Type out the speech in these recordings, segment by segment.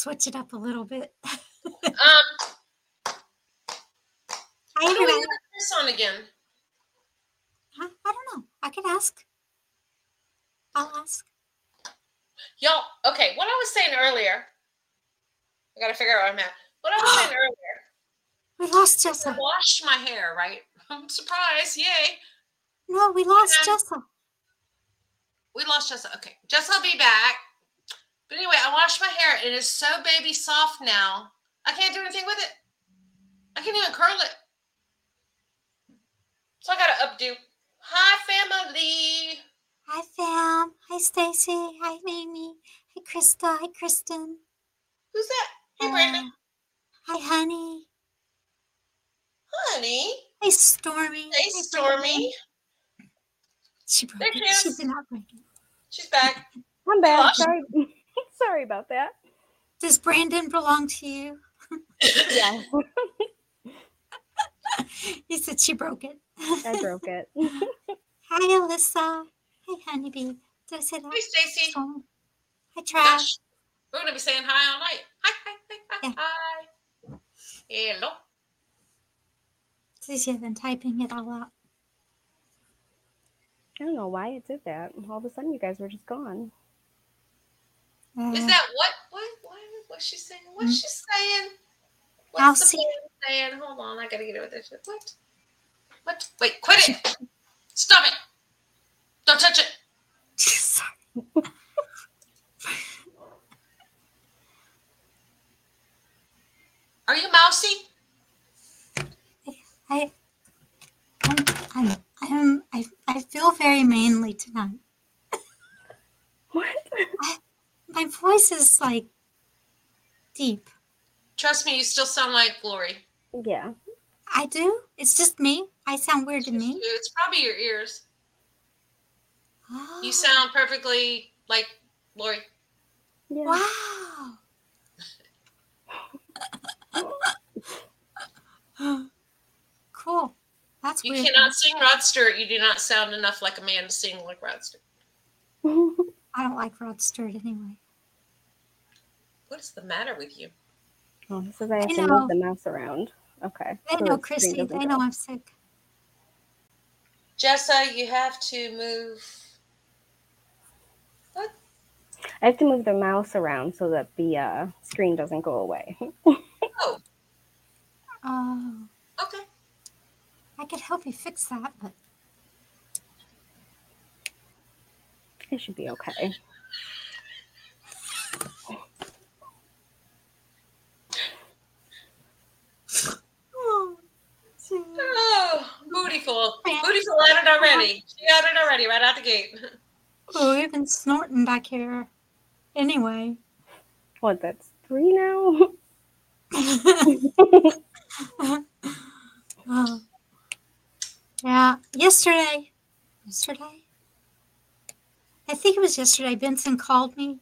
Switch it up a little bit. Um, I, do we have this on again? I, I don't know. I could ask. I'll ask. Y'all, okay, what I was saying earlier, I gotta figure out where I'm at. What I was saying earlier, We lost I Jessa. washed my hair, right? I'm surprised, yay. No, we lost Yeah. Jessa. We lost Jessa. Okay, Jessa will be back. But anyway, I washed my hair. It is so baby soft now. I can't do anything with it. I can't even curl it. So I gotta updo. Hi, family. Hi, fam. Hi, Stacy. Hi, Mamie. Hi, Krista. Hi, Kristen. Who's that? Hey, Brandon. Uh, hi, honey. Honey. Hi, Stormy. Hey, Hi, Stormy. Brandon. She broke There she is. She did not. She's back. I'm back. Sorry. Sorry about that. Does Brandon belong to you? Yeah, he said she broke it. I broke it. Hi, Alyssa. Hi, honeybee. Did I say that? Hey, Stacy. Stormy. Hi, Trash. Gosh, we're gonna be saying hi all night. Hi, hi, hi, hi, Yeah. hi. Hello. It's easier than typing it all out. I don't know why it did that. All of a sudden, you guys were just gone. Uh, Is that what? What? What? What's she saying? What's Mm. she saying? I'll What's the see. saying? Hold on, I gotta get it with this. shit. What? What? Wait, quit it! Stop it! Don't touch it! Are you mousy? I, I'm, I'm, I'm, I, I feel very manly tonight. What? My voice is like deep. Trust me, you still sound like Glory. Yeah. I do. It's just me. I sound weird to me. It's probably your ears. Oh, You sound perfectly like Glory. Yeah. Wow. cool. That's You weird. cannot sing Rod Stewart. You do not sound enough like a man to sing like Rod Stewart. I don't like Rod Stewart anyway. What is the matter with you? oh, this is I have I to know. move the mouse around. Okay. They so know, the screen Christy. doesn't They go. know I'm sick. Jessa, you have to move. What? I have to move the mouse around so that the uh, screen doesn't go away. Oh, Oh, okay. I could help you fix that, but it should be okay. oh, gee. Oh, bootyful. Bootyful at it already. She got it already right out the gate. oh, we've been snorting back here. Anyway, What? That's three now. oh. yeah, yesterday, yesterday, I think it was yesterday. Benson called me.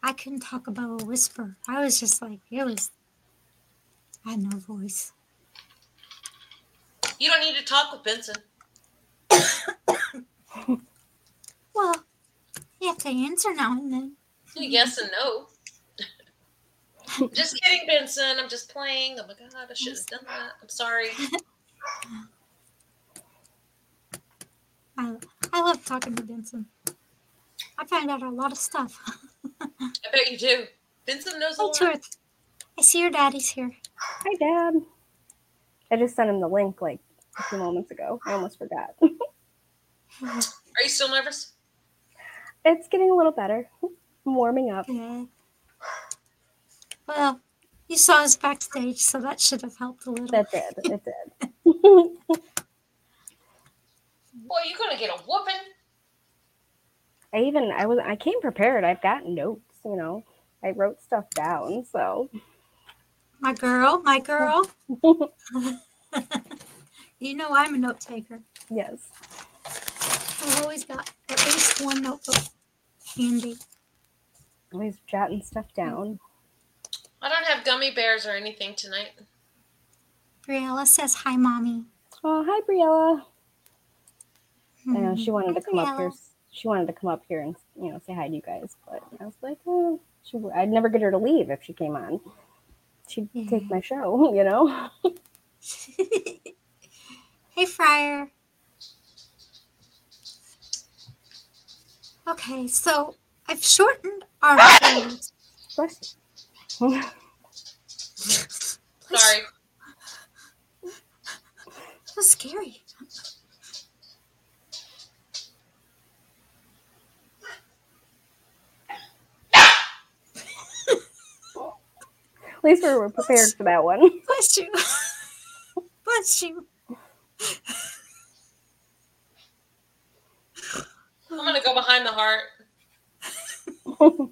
I couldn't talk above a whisper. I was just like, it was. I had no voice. You don't need to talk with Benson. Well, you have to answer now and then. Yes and no. just kidding, Benson. I'm just playing. Oh my god, I should have done that. I'm sorry. I, I love talking to Benson. I find out a lot of stuff. I bet you do. Benson knows a Hey, lot. Truth. I see your daddy's here. Hi, Dad. I just sent him the link like a few moments ago. I almost forgot. Are you still nervous? it's getting a little better. I'm warming up. Good. Well, you saw us backstage, so that should have helped a little. That did. It did. Boy, you're gonna get a whooping. I even I was I came prepared. I've got notes, you know. I wrote stuff down, so My girl, my girl. you know I'm a note taker. yes. I've always got at least one notebook handy. Always jotting stuff down. I don't have gummy bears or anything tonight. Briella says hi, mommy. Oh, hi Briella. I know she mm-hmm. wanted to come up here. She wanted to come up here and you know say hi to you guys, but I was like, oh, she, I'd never get her to leave if she came on. She'd take my mm-hmm. show, you know. hey, Friar. Okay, so I've shortened our playlist. Bless you. Sorry. So scary. Least we were prepared for that one. Bless you. Bless you. I'm gonna go behind the heart.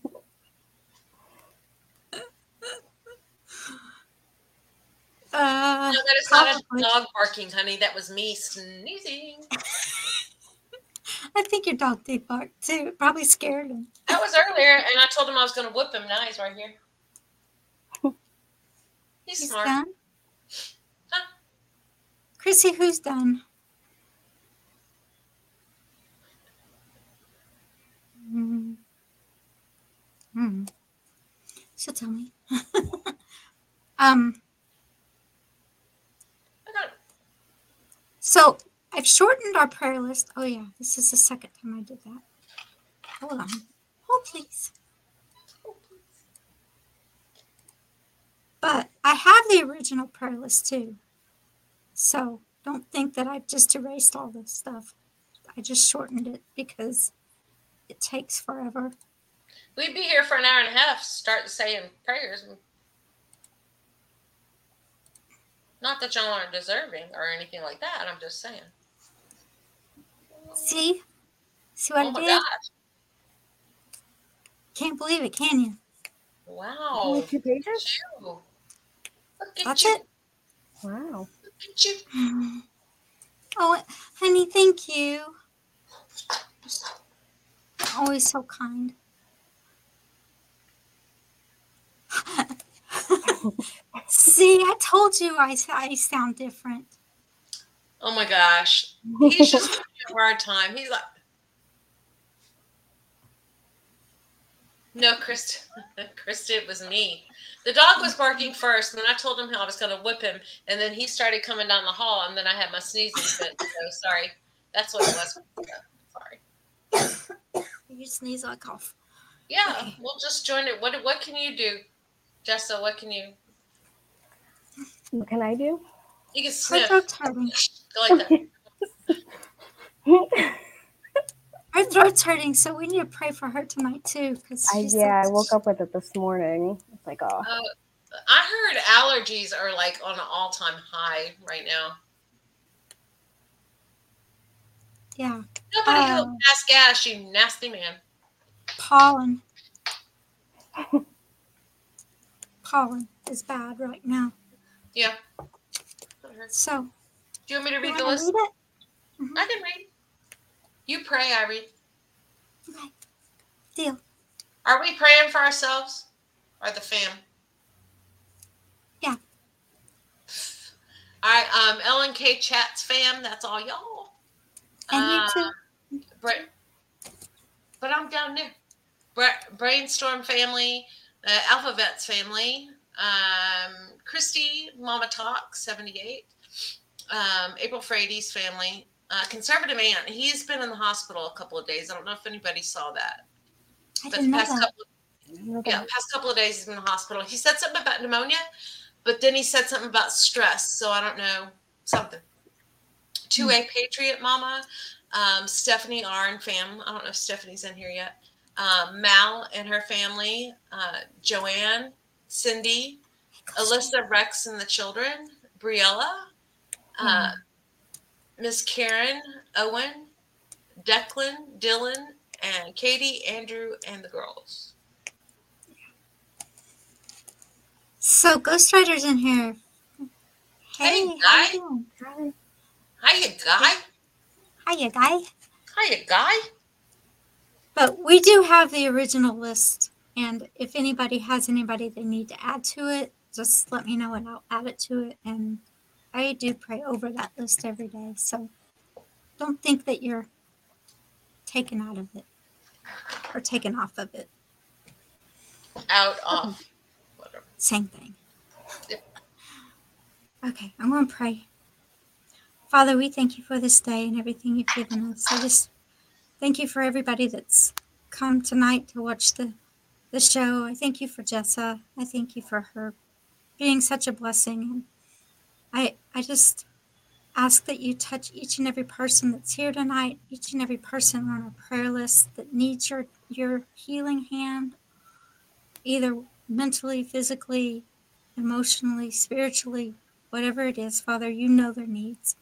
Uh, No, that is not a dog barking, honey. That was me sneezing. I think your dog did bark too. It probably scared him. That was earlier, and I told him I was gonna whip him. Now he's right here. He's He's smart. done. Huh? Chrissy, who's done? Hmm. Hmm. She'll tell me. um. So I've shortened our prayer list. Oh yeah, this is the second time I did that. Hold on. Hold please. But I have the original prayer list too. So don't think that I've just erased all this stuff. I just shortened it because it takes forever. We'd be here for an hour and a half. Start saying prayers. Not that y'all aren't deserving or anything like that. I'm just saying. See? See what Oh I my did? gosh! Can't believe it, can you? Wow! Only two pages? at you! Look at That's you! it? Wow. Look at you! Oh, honey, thank you. Always so kind. See, I told you I, I sound different. Oh my gosh! He's just a hard time. He's like, no, Krista. Krista, it was me. The dog was barking first, and then I told him how I was going to whip him, and then he started coming down the hall, and then I had my sneezing fit. So sorry. That's what it was. Sorry. You sneeze like cough. Yeah, we'll just join it. What What can you do, Jessa? What can you? What can I do? You can Her sniff. throat's hurting. Go like that. Her throat's hurting, so we need to pray for her tonight too. Because I, yeah, I woke up with it this morning. It's like, oh, Uh, I heard allergies are like on an all time high right now. Yeah, Nobody Oh. go gas gas, you nasty man. pollen. pollen is bad right now. Yeah. So, Do you want me to read the list? read it? I can read. You pray, I read. Okay. Deal. Are we praying for ourselves or the fam? Yeah. All right, um, LNK Chats fam, that's all y'all. And you Uh, too. Bra- but I'm down there. Bra- Brainstorm family, uh, Alphabets family, um, Christy, Mama Talk, 78, um, April Frady's family, uh, Conservative Aunt. He's been in the hospital a couple of days. I don't know if anybody saw that. I But didn't the know past couple, yeah, past couple of days he's been in the hospital. He said something about pneumonia, but then he said something about stress. So I don't know something. To A Patriot Mama, um, Stephanie R and fam. I don't know if Stephanie's in here yet. Um, Mal and her family, uh, Joanne, Cindy, Alyssa, Rex and the children, Briella, uh, Miss Karen, Owen, Declan, Dylan, and Katie, Andrew, and the girls. So, Ghost Rider's in here. Hey, Hey, guy. Hi, you doing? Hiya, guy. Hiya, guy. Hiya, guy. But we do have the original list, and if anybody has anybody they need to add to it, just let me know and I'll add it to it. And I do pray over that list every day, so don't think that you're taken out of it or taken off of it. Out off. Same thing. Yeah. Okay, I'm going to pray. Father, we thank you for this day and everything you've given us. I just thank you for everybody that's come tonight to watch the, the show. I thank you for Jessa. I thank you for her being such a blessing. And I, I just ask that you touch each and every person that's here tonight, each and every person on our prayer list that needs your, your healing hand, either mentally, physically, emotionally, spiritually, whatever it is, Father, you know their needs.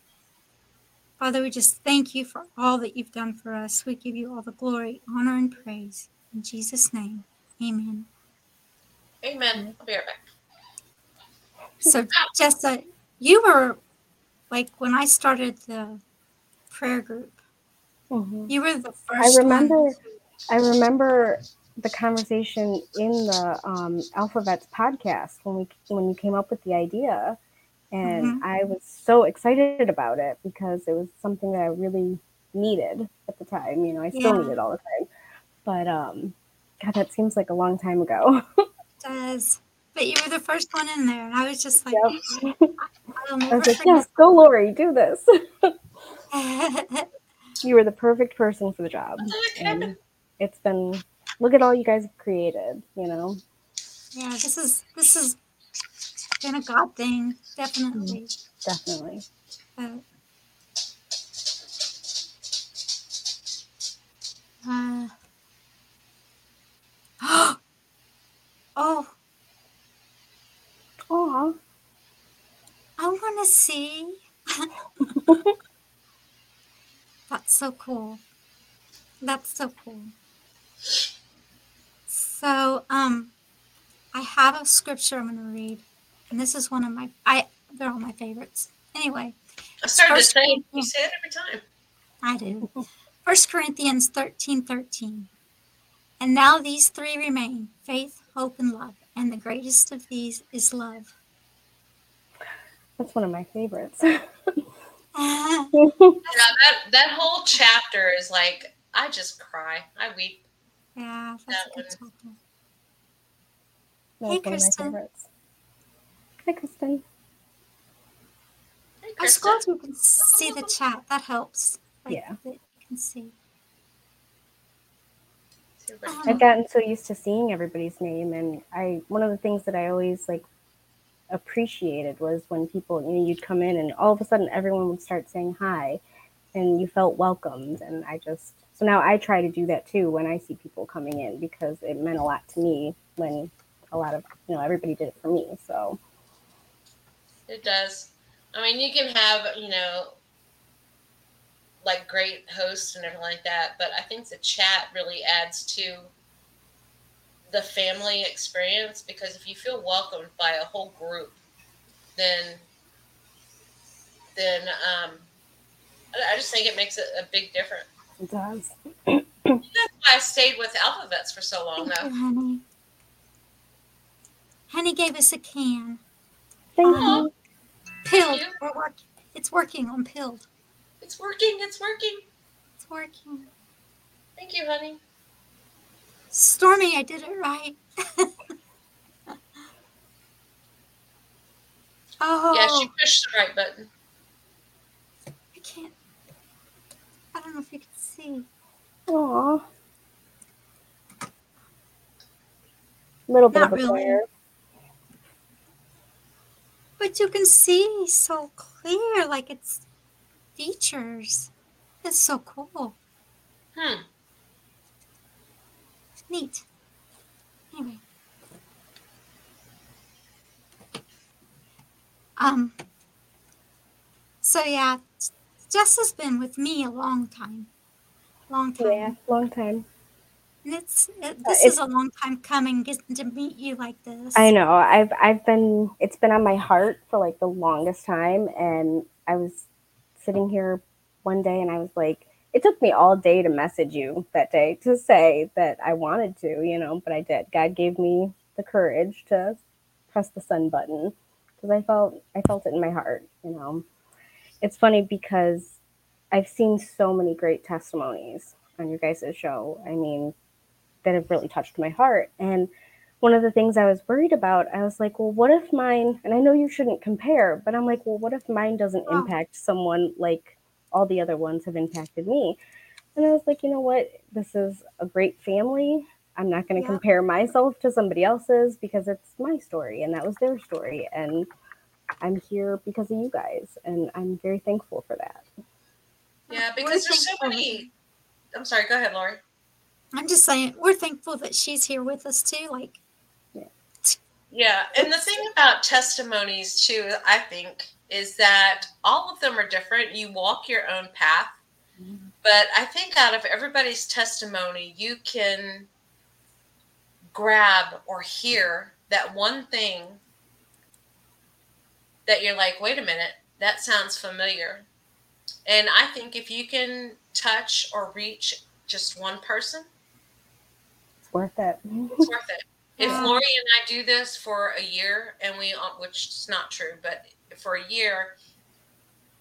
Father, we just thank you for all that you've done for us. We give you all the glory, honor, and praise. In Jesus' name, amen. Amen. I'll be right back. So, Jessa, you were like when I started the prayer group, Mhm. you were the first. I remember. One. I remember the conversation in the um, Alphabets podcast when we when you came up with the idea, and Mhm. I was so excited about it because it was something that I really needed at the time. You know, I still Yeah. need it all the time, but um, God, that seems like a long time ago. does. But you were the first one in there, and I was just like, Yep. I'll I was like, yes, go, Lori, do this. you were the perfect person for the job, What the heck happened? and it's been. Look at all you guys have created. You know. Yeah, this is this has been a God thing, definitely. Definitely. But, uh, oh, Aw. I want to see. That's so cool. That's so cool. So, um, I have a scripture I'm going to read, and this is one of my I they're all my favorites. Anyway, I started to say you say it every time. I do. First Corinthians thirteen thirteen. And now these three remain faith, hope, and love. And the greatest of these is love. That's one of my favorites. Ah, Yeah, that that whole chapter is like I just cry. I weep. Yeah, that's a good one. chapter. That's Hey, one of my Kristen. favorites. Hi, Kristen. Hey, I Kristen. suppose you can see the chat. That helps. Like, Yeah. You can see. Everybody- um, I've gotten so used to seeing everybody's name, and I one of the things that I always like appreciated was when people, you know, you'd come in and all of a sudden everyone would start saying hi, and you felt welcomed. And I just so now I try to do that too when I see people coming in because it meant a lot to me when a lot of you know everybody did it for me. So It does. I mean, you can have, you know, like great hosts and everything like that, but I think the chat really adds to the family experience because if you feel welcomed by a whole group, then then um, I I just think it makes a, a big difference. it does. That's why I stayed with Alphabets for so long, Thank though. you, honey. Honey gave us a can. Thank Aw. you. Pilled. you. We're work- it's working on pilled. It's working. It's working. It's working. Thank you, honey. Stormy, I did it right. oh, Yeah, she oh. pushed the right button. I can't. I don't know if you can see. Aw. Little bit Not of a really. glare. But you can see so clear, like it's features. It's so cool. Hmm. Neat. Anyway. Um. So yeah, Jess has been with me a long time. Long time. Yeah, long time. And it's it, Uh, this it's- is a long time coming getting to meet you like this. I know. I've I've been it's been on my heart for like the longest time and I was sitting here one day and I was like it took me all day to message you that day to say that I wanted to, you know, but I did. God gave me the courage to press the send button because I felt I felt it in my heart, you know. It's funny because I've seen so many great testimonies on your guys' show. I mean, that have really touched my heart. And one of the things I was worried about, I was like, well, what if mine, and I know you shouldn't compare, but I'm like, well, what if mine doesn't oh. impact someone like all the other ones have impacted me? And I was like, you know what? This is a great family. I'm not going to yeah. compare myself to somebody else's because it's my story and that was their story. And I'm here because of you guys. And I'm very thankful for that. Yeah, because there's so many. I'm sorry, go ahead, Lori. I'm just saying, we're thankful that she's here with us too. Like, yeah. Yeah. And the thing about testimonies, too, I think, is that all of them are different. You walk your own path. Mm-hmm. But I think out of everybody's testimony, you can grab or hear that one thing that you're like, wait a minute, that sounds familiar. And I think if you can touch or reach just one person, it's worth it. it's worth it. If yeah. Lori and I do this for a year and we, which is not true, but for a year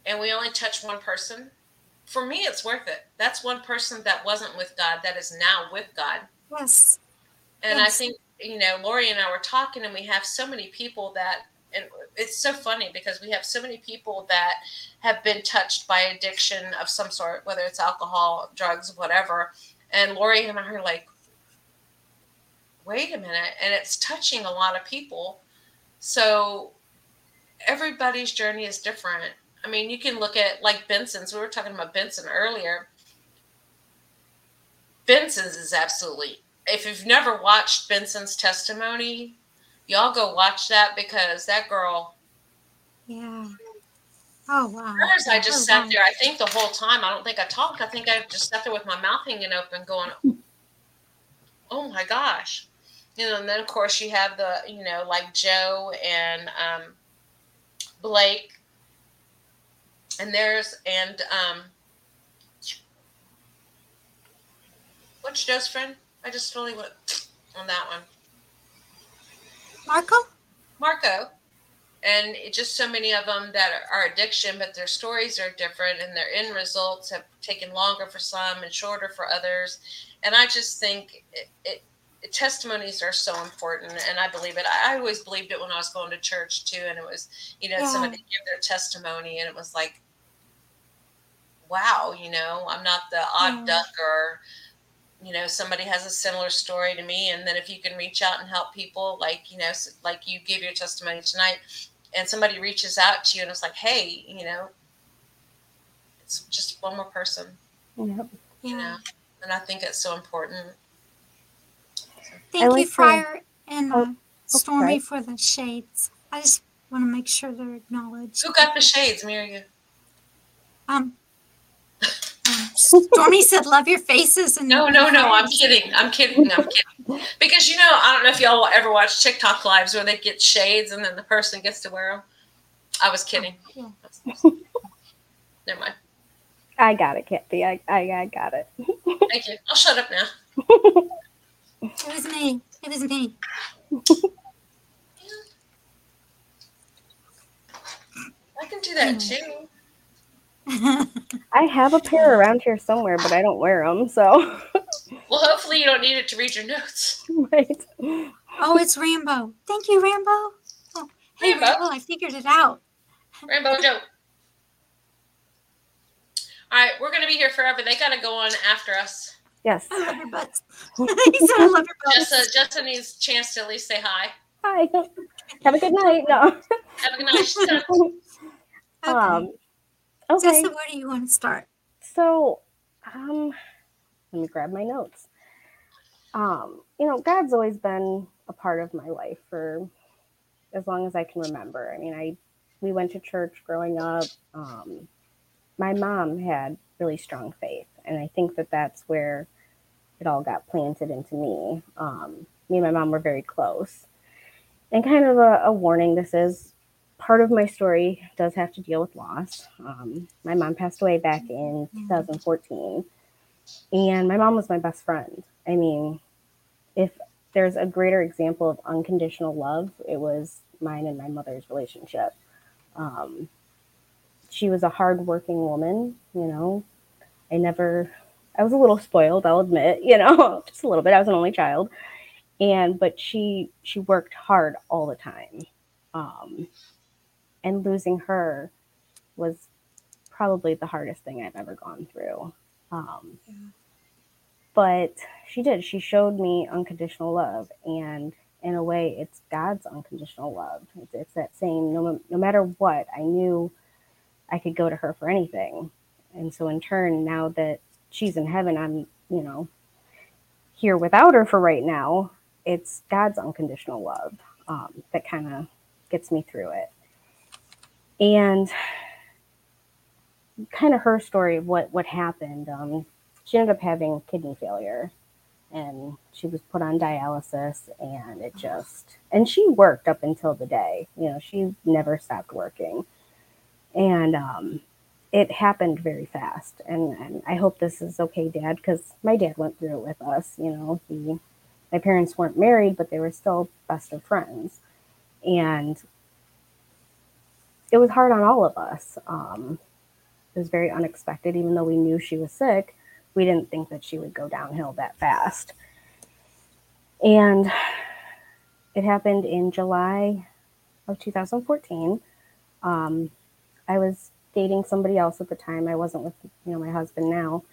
and we only touch one person, for me, it's worth it. That's one person that wasn't with God that is now with God. Yes. And yes. I think, you know, Lori and I were talking, and we have so many people that, and it's so funny because we have so many people that have been touched by addiction of some sort, whether it's alcohol, drugs, whatever. And Lori and I are like, wait a minute. And it's touching a lot of people. So everybody's journey is different. I mean, you can look at like Benson's. We were talking about Benson earlier. Benson's is absolutely. If you've never watched Benson's testimony, y'all go watch that because that girl. Yeah. Oh wow. Hers, I just oh, sat wow. there. I think the whole time. I don't think I talked. I think I just sat there with my mouth hanging open, going, "Oh my gosh." You know, and then of course you have the, you know, like Joe and um, Blake and there's and um what's Joe's friend? I just totally went on that one. Marco? Marco. And it, just so many of them that are, are, addiction, but their stories are different and their end results have taken longer for some and shorter for others. And I just think it, it testimonies are so important and i believe it I, always believed it when i was going to church too and it was you know yeah. somebody give their testimony and it was like wow, you know, I'm not the odd duck or, you know, somebody has a similar story to me. And then if you can reach out and help people, like, you know, like you give your testimony tonight, and somebody reaches out to you and it's like, hey, you know, it's just one more person. Yep. You know, and I think it's so important. Thank like you, Friar and oh, Stormy, okay. for the shades. I just want to make sure they're acknowledged. Who got the shades, Miriam? Um, Stormy said, "Love your faces." And no, no, no. I'm kidding. I'm kidding. I'm kidding. Because you know, I don't know if y'all ever watch TikTok lives where they get shades and then the person gets to wear them. I was kidding. Oh, yeah. Never mind. I got it, Kathy. I, I, I got it. Thank you. I'll shut up now. it was me. It was me. I can do that too. I have a pair around here somewhere, but I don't wear them. So. well, hopefully you don't need it to read your notes. Right. Oh, it's Rambo. Thank you, Rambo. Oh, hey, Rambo. Rambo, I figured it out. Rambo Joe. All right, we're gonna be here forever. They gotta go on after us. Yes. I love your butts. he said, "I love your butts." Jessa, Jessa needs a chance to at least say hi. Hi. Have a good night. No. Have a good night. okay. Um, Okay. Where do you want to start? So, um, let me grab my notes. Um, you know, God's always been a part of my life for as long as I can remember. I mean, I we went to church growing up. Um, my mom had really strong faith, and I think that that's where it all got planted into me. Um, me and my mom were very close. And kind of a, a warning: this is part of my story does have to deal with loss. Um, my mom passed away back in 2014, and my mom was my best friend. I mean, if there's a greater example of unconditional love, it was mine and my mother's relationship. Um, she was a hardworking woman, you know. I never I was a little spoiled, I'll admit, you know, just a little bit. I was an only child. And but she she worked hard all the time. Um and losing her was probably the hardest thing I've ever gone through. Um yeah. but she did. She showed me unconditional love and in a way it's God's unconditional love. It's, it's that same no no matter what, I knew I could go to her for anything. And so in turn, now that she's in heaven, I'm, you know, here without her for right now. It's God's unconditional love um, that kind of gets me through it. And kind of her story of what what happened. Um, she ended up having kidney failure, and she was put on dialysis, and it just and she worked up until the day. You know, she never stopped working, and um, it happened very fast. And, and I hope this is okay, Dad, because my dad went through it with us. You know, he, my parents weren't married, but they were still best of friends. And it was hard on all of us. Um, it was very unexpected, even though we knew she was sick. We didn't think that she would go downhill that fast. And it happened in July of 2014. Um, I was dating somebody else at the time. I wasn't with, you know, my husband now.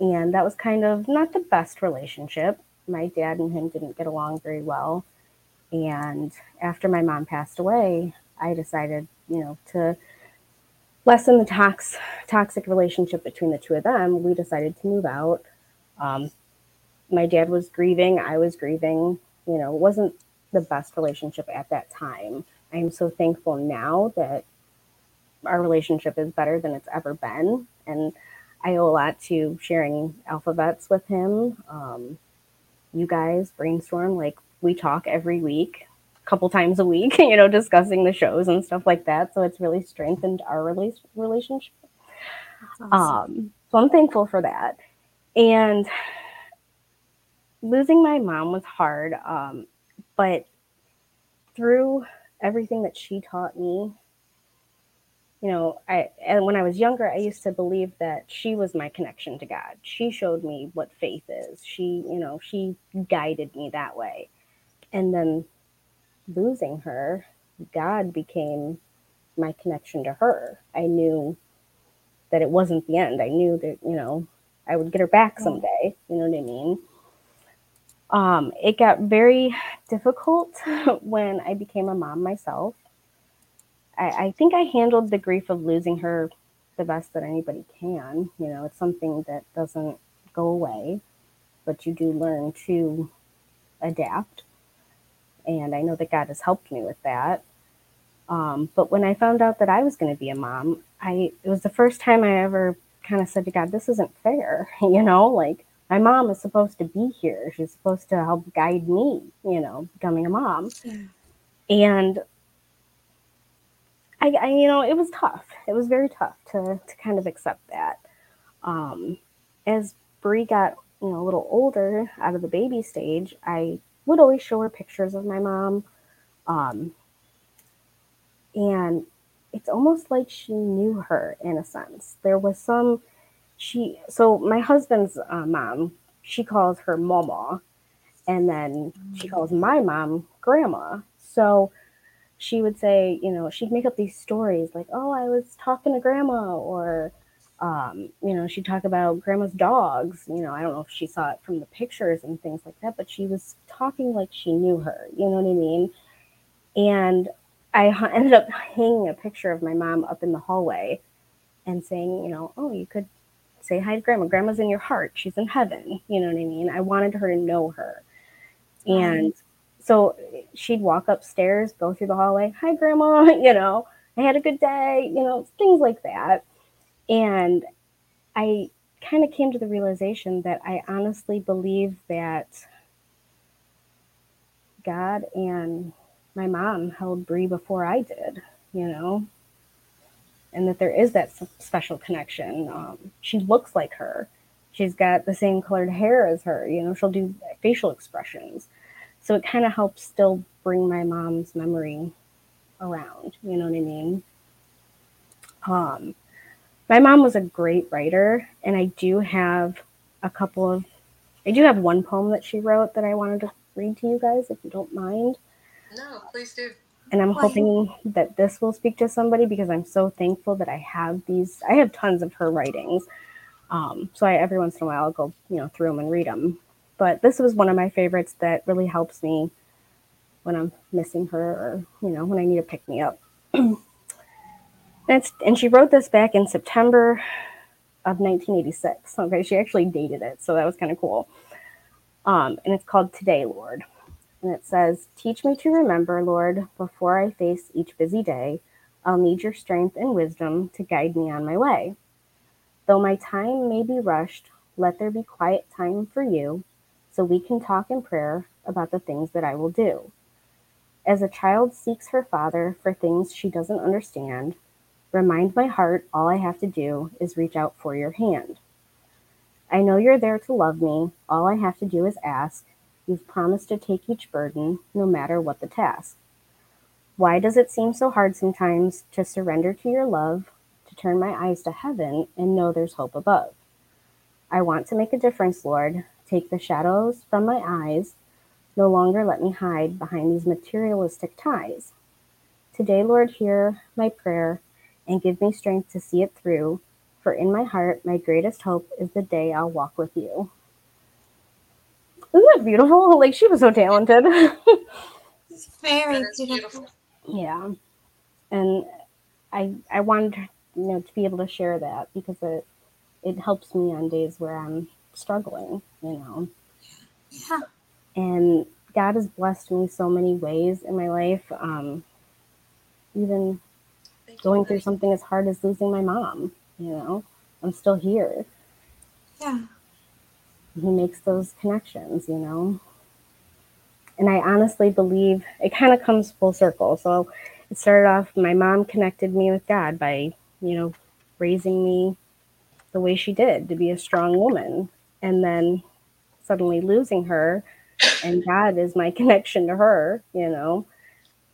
And that was kind of not the best relationship. My dad and him didn't get along very well. And after my mom passed away, I decided, you know, to lessen the tox- toxic relationship between the two of them. We decided to move out. Um, my dad was grieving. I was grieving. You know, it wasn't the best relationship at that time. I am so thankful now that our relationship is better than it's ever been. And I owe a lot to sharing alphabets with him. Um, you guys brainstorm, like we talk every week, couple times a week, you know, discussing the shows and stuff like that. So it's really strengthened our rela- relationship. Awesome. Um, so I'm thankful for that. And losing my mom was hard. Um, but through everything that she taught me you know, I and when I was younger, I used to believe that she was my connection to God. She showed me what faith is. She, you know, she guided me that way. And then losing her, God became my connection to her. I knew that it wasn't the end. I knew that, you know, I would get her back someday. You know what I mean? Um, it got very difficult when I became a mom myself. I, I think I handled the grief of losing her the best that anybody can. You know, it's something that doesn't go away, but you do learn to adapt. And I know that God has helped me with that. Um, but when I found out that I was going to be a mom, I it was the first time I ever kind of said to God, "This isn't fair." you know, like my mom is supposed to be here. She's supposed to help guide me. You know, becoming a mom. Yeah. And I, I, you know, it was tough. It was very tough to to kind of accept that. Um, as Brie got, you know, a little older out of the baby stage, I would always show her pictures of my mom. Um, and it's almost like she knew her in a sense. There was some, she, so my husband's uh, mom, she calls her mama, and then she mm. calls my mom grandma. So she would say, you know, she'd make up these stories like, oh, I was talking to grandma, or, um, you know, she'd talk about grandma's dogs. You know, I don't know if she saw it from the pictures and things like that, but she was talking like she knew her. You know what I mean? And I ended up hanging a picture of my mom up in the hallway and saying, you know, oh, you could say hi to grandma. Grandma's in your heart. She's in heaven. You know what I mean? I wanted her to know her. And so she'd walk upstairs, go through the hallway, hi, grandma, you know, I had a good day, you know, things like that. And I kind of came to the realization that I honestly believe that God and my mom held Brie before I did, you know, and that there is that special connection. Um, she looks like her. She's got the same colored hair as her, you know, she'll do facial expressions. So it kind of helps still bring my mom's memory around, you know what I mean? Um, my mom was a great writer, and I do have a couple of, I do have one poem that she wrote that I wanted to read to you guys, if you don't mind. No, please do. And I'm hoping that this will speak to somebody because I'm so thankful that I have these. I have tons of her writings. Um, so I, every once in a while, I'll go, you know, through them and read them. But this was one of my favorites that really helps me when I'm missing her or, you know, when I need to pick me up. and, and she wrote this back in September of 1986. Okay, she actually dated it, so that was kind of cool. Um, and it's called Today, Lord. And it says, Teach me to remember, Lord, before I face each busy day. I'll need your strength and wisdom to guide me on my way. Though my time may be rushed, let there be quiet time for you so we can talk in prayer about the things that I will do. As a child seeks her father for things she doesn't understand, remind my heart all I have to do is reach out for your hand. I know you're there to love me. All I have to do is ask. You've promised to take each burden, no matter what the task. Why does it seem so hard sometimes to surrender to your love, to turn my eyes to heaven and know there's hope above? I want to make a difference, Lord. Take the shadows from my eyes. No longer let me hide behind these materialistic ties. Today, Lord, hear my prayer and give me strength to see it through for in my heart, my greatest hope is the day I'll walk with you. Isn't that beautiful? Like she was so talented. it's very beautiful. beautiful. Yeah. And I I wanted you know to be able to share that because it it helps me on days where I'm struggling, you know. Yeah. And God has blessed me so many ways in my life. Um, even going through something as hard as losing my mom you know? I'm still here. Yeah. He makes those connections you know? And i honestly believe it kind of comes full circle. So it started off my mom connected me with god by you know raising me the way she did to be a strong woman. And then suddenly losing her and god is my connection to her you know?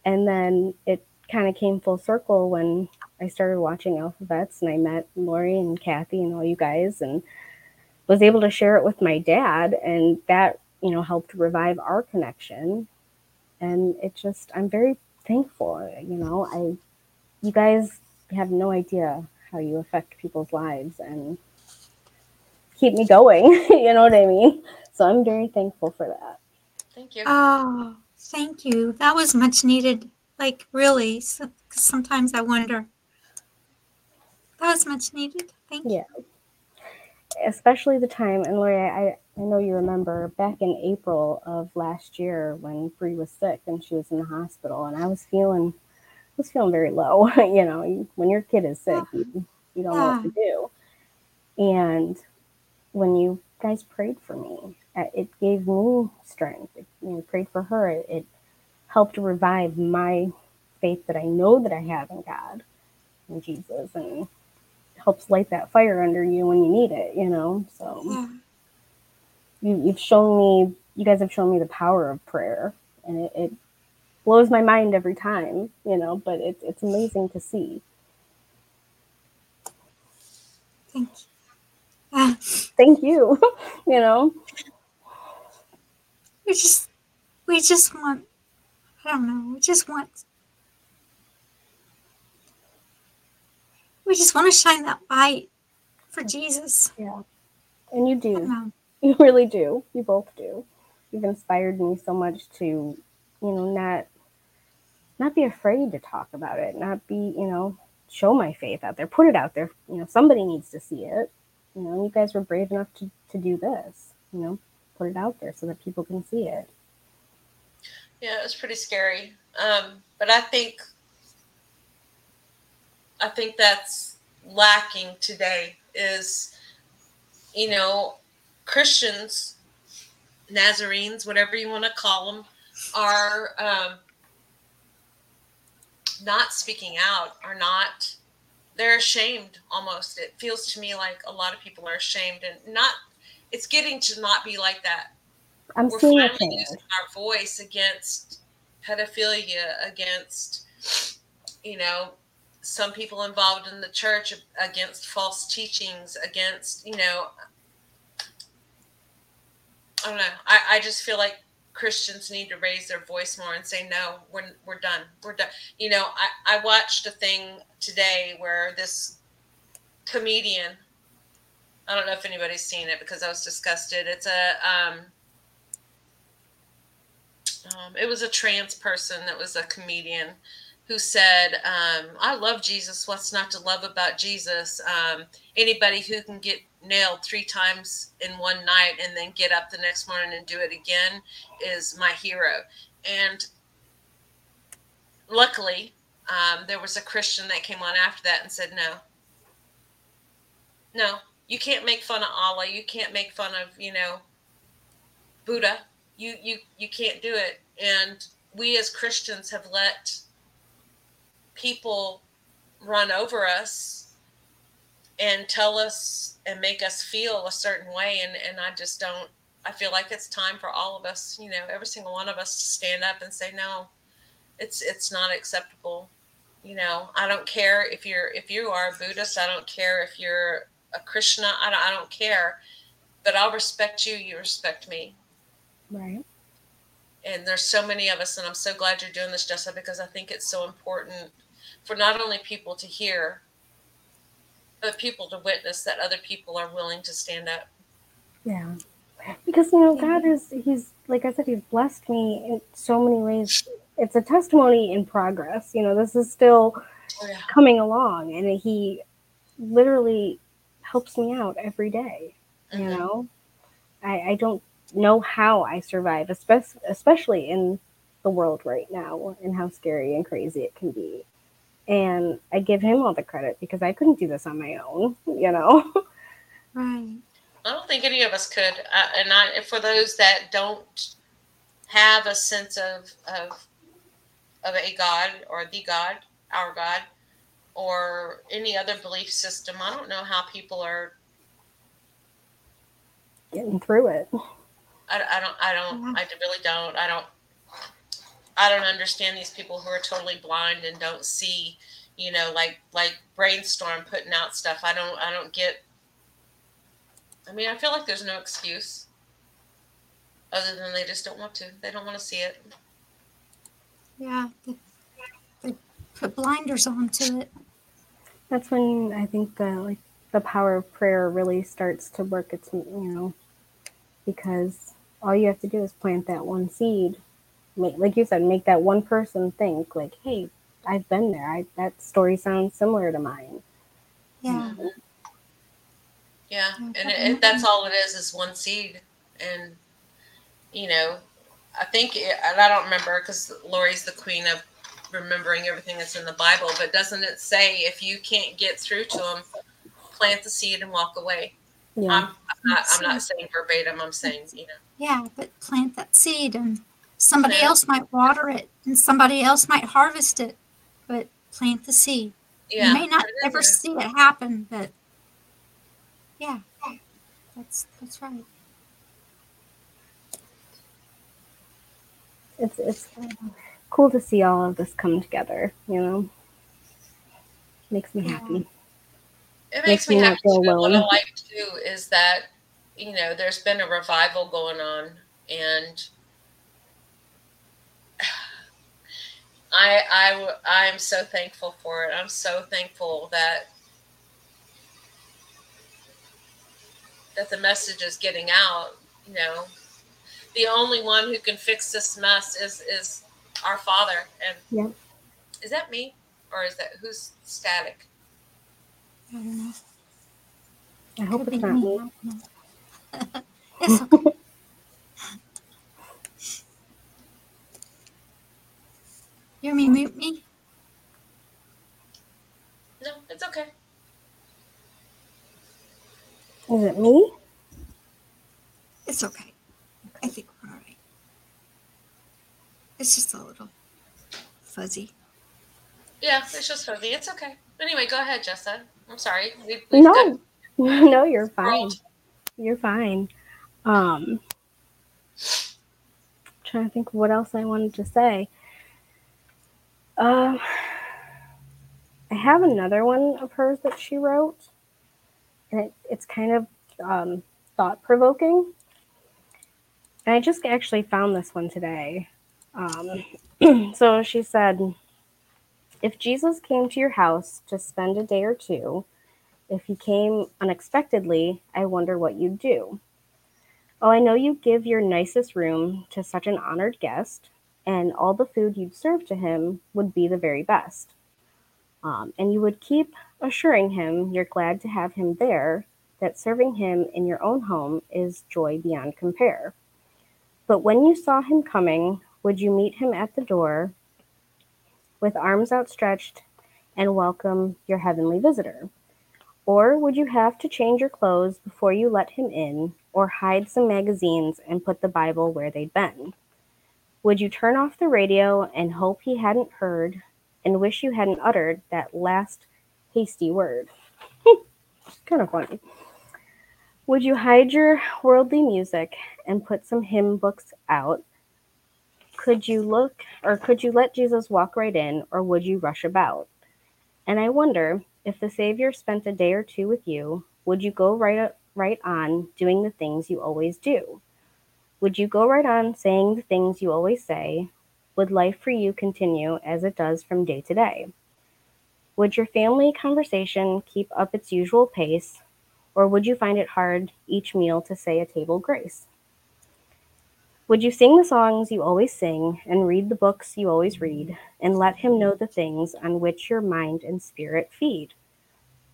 And then it kind of came full circle when I started watching Alphabets and I met Lori and Kathy and all you guys and was able to share it with my dad and that, you know, helped revive our connection. And it just I'm very thankful, you know, I you guys have no idea how you affect people's lives and keep me going, you know what I mean? So I'm very thankful for that. Thank you. Oh, thank you. That was much needed. Like really, so, sometimes I wonder that was much needed. Thank you. Yeah. Especially the time, and Lori, I, I know you remember back in April of last year when Bree was sick and she was in the hospital, and I was feeling, I was feeling very low. you know, when your kid is sick, you, ah. you don't yeah. know what to do. And when you guys prayed for me, it gave me strength. You know, prayed for her. It, it helped revive my faith that I know that I have in God and Jesus, and helps light that fire under you when you need it, you know? So yeah. you, you've shown me, you guys have shown me the power of prayer and it, it blows my mind every time, you know, but it, it's amazing to see. Thank you. Thank you. you know, we just, we just want, I don't know, we just want we just want to shine that light for Jesus. Yeah. And you do. You really do. You both do. You've inspired me so much to, you know, not not be afraid to talk about it, not be, you know, show my faith out there, put it out there. You know, somebody needs to see it. You know, you guys were brave enough to, to do this, you know, put it out there so that people can see it. Yeah, it was pretty scary. Um, but I think I think that's lacking today is, you know, Christians, Nazarenes, whatever you want to call them, are um, not speaking out, are not, they're ashamed almost. It feels to me like a lot of people are ashamed and not, it's getting to not be like that. I'm We're finally using our voice against pedophilia, against, you know, some people involved in the church against false teachings, against, you know, I don't know. I, I just feel like Christians need to raise their voice more and say, no, we're, we're done. We're done. You know, I, I watched a thing today where this comedian, I don't know if anybody's seen it because I was disgusted. It's a, um, um, it was a trans person that was a comedian who said, um, I love Jesus. What's not to love about Jesus? Um, anybody who can get nailed three times in one night and then get up the next morning and do it again is my hero. And luckily, um, there was a Christian that came on after that and said, No, no, you can't make fun of Allah. You can't make fun of, you know, Buddha. You, you, you can't do it. And we as Christians have let people run over us and tell us and make us feel a certain way and and I just don't I feel like it's time for all of us, you know, every single one of us to stand up and say no. It's it's not acceptable. You know, I don't care if you're if you are a Buddhist, I don't care if you're a Krishna, I don't I don't care. But I'll respect you, you respect me. Right. And there's so many of us and I'm so glad you're doing this, Jessa, because I think it's so important for not only people to hear but people to witness that other people are willing to stand up. Yeah. Because you know, God is he's like I said, he's blessed me in so many ways. It's a testimony in progress. You know, this is still oh, yeah. coming along and he literally helps me out every day, mm-hmm. You know? I, I don't know how I survive, especially especially in the world right now and how scary and crazy it can be and I give him all the credit because I couldn't do this on my own, you know. Right. I don't think any of us could, uh, and I, for those that don't have a sense of of of a God or the God, our God, or any other belief system, I don't know how people are getting through it. I, I don't. I don't. Mm-hmm. I really don't. I don't. I don't understand these people who are totally blind and don't see, you know, like like brainstorm putting out stuff. I don't I don't get I mean, I feel like there's no excuse other than they just don't want to. They don't want to see it. Yeah, they, they put blinders on to it. That's when I think the like the power of prayer really starts to work its you know because all you have to do is plant that one seed make, like you said, make that one person think like, hey, I've been there. I, that story sounds similar to mine. Yeah. Yeah, and it, that's all it is is one seed, and you know, I think, and I don't remember because Lori's the queen of remembering everything that's in the Bible, but doesn't it say if you can't get through to them, plant the seed and walk away? Yeah. I'm, I'm not. I'm not saying verbatim. I'm saying you know. Yeah, but plant that seed and Somebody else might water it and somebody else might harvest it, but plant the seed. Yeah, you may not ever see it happen, but yeah, that's that's right. It's it's cool to see all of this come together. You know, makes me happy. It makes, makes me, me happy. Too. What I like too is that you know there's been a revival going on, and I I I am so thankful for it. I'm so thankful that that the message is getting out. You know, the only one who can fix this mess is is our Father. And yeah. is that me or is that who's static? I don't know. I hope it's not me. it's okay. You mean mute me? No, it's okay. Is it me? It's okay. I think we're all right. It's just a little fuzzy. Yeah, it's just fuzzy. It's okay. Anyway, go ahead, Jessa. I'm sorry. We, no, no, you're fine. You're fine. Um, trying to think what else I wanted to say. Um, I have another one of hers that she wrote, and it, it's kind of um, thought provoking. And I just actually found this one today. Um, so she said, If Jesus came to your house to spend a day or two, if he came unexpectedly, I wonder what you'd do. Oh, I know you give your nicest room to such an honored guest, and all the food you'd serve to him would be the very best. Um, and you would keep assuring him you're glad to have him there, that serving him in your own home is joy beyond compare. But when you saw him coming, would you meet him at the door with arms outstretched and welcome your heavenly visitor? Or would you have to change your clothes before you let him in, or hide some magazines and put the Bible where they'd been? Would you turn off the radio and hope he hadn't heard and wish you hadn't uttered that last hasty word? kind of funny. Would you hide your worldly music and put some hymn books out could you look or could you let Jesus walk right in or would you rush about? And I wonder if the Savior spent a day or two with you, would you go right right on doing the things you always do? Would you go right on saying the things you always say? Would life for you continue as it does from day to day? Would your family conversation keep up its usual pace, or would you find it hard each meal to say a table grace? Would you sing the songs you always sing and read the books you always read and let him know the things on which your mind and spirit feed?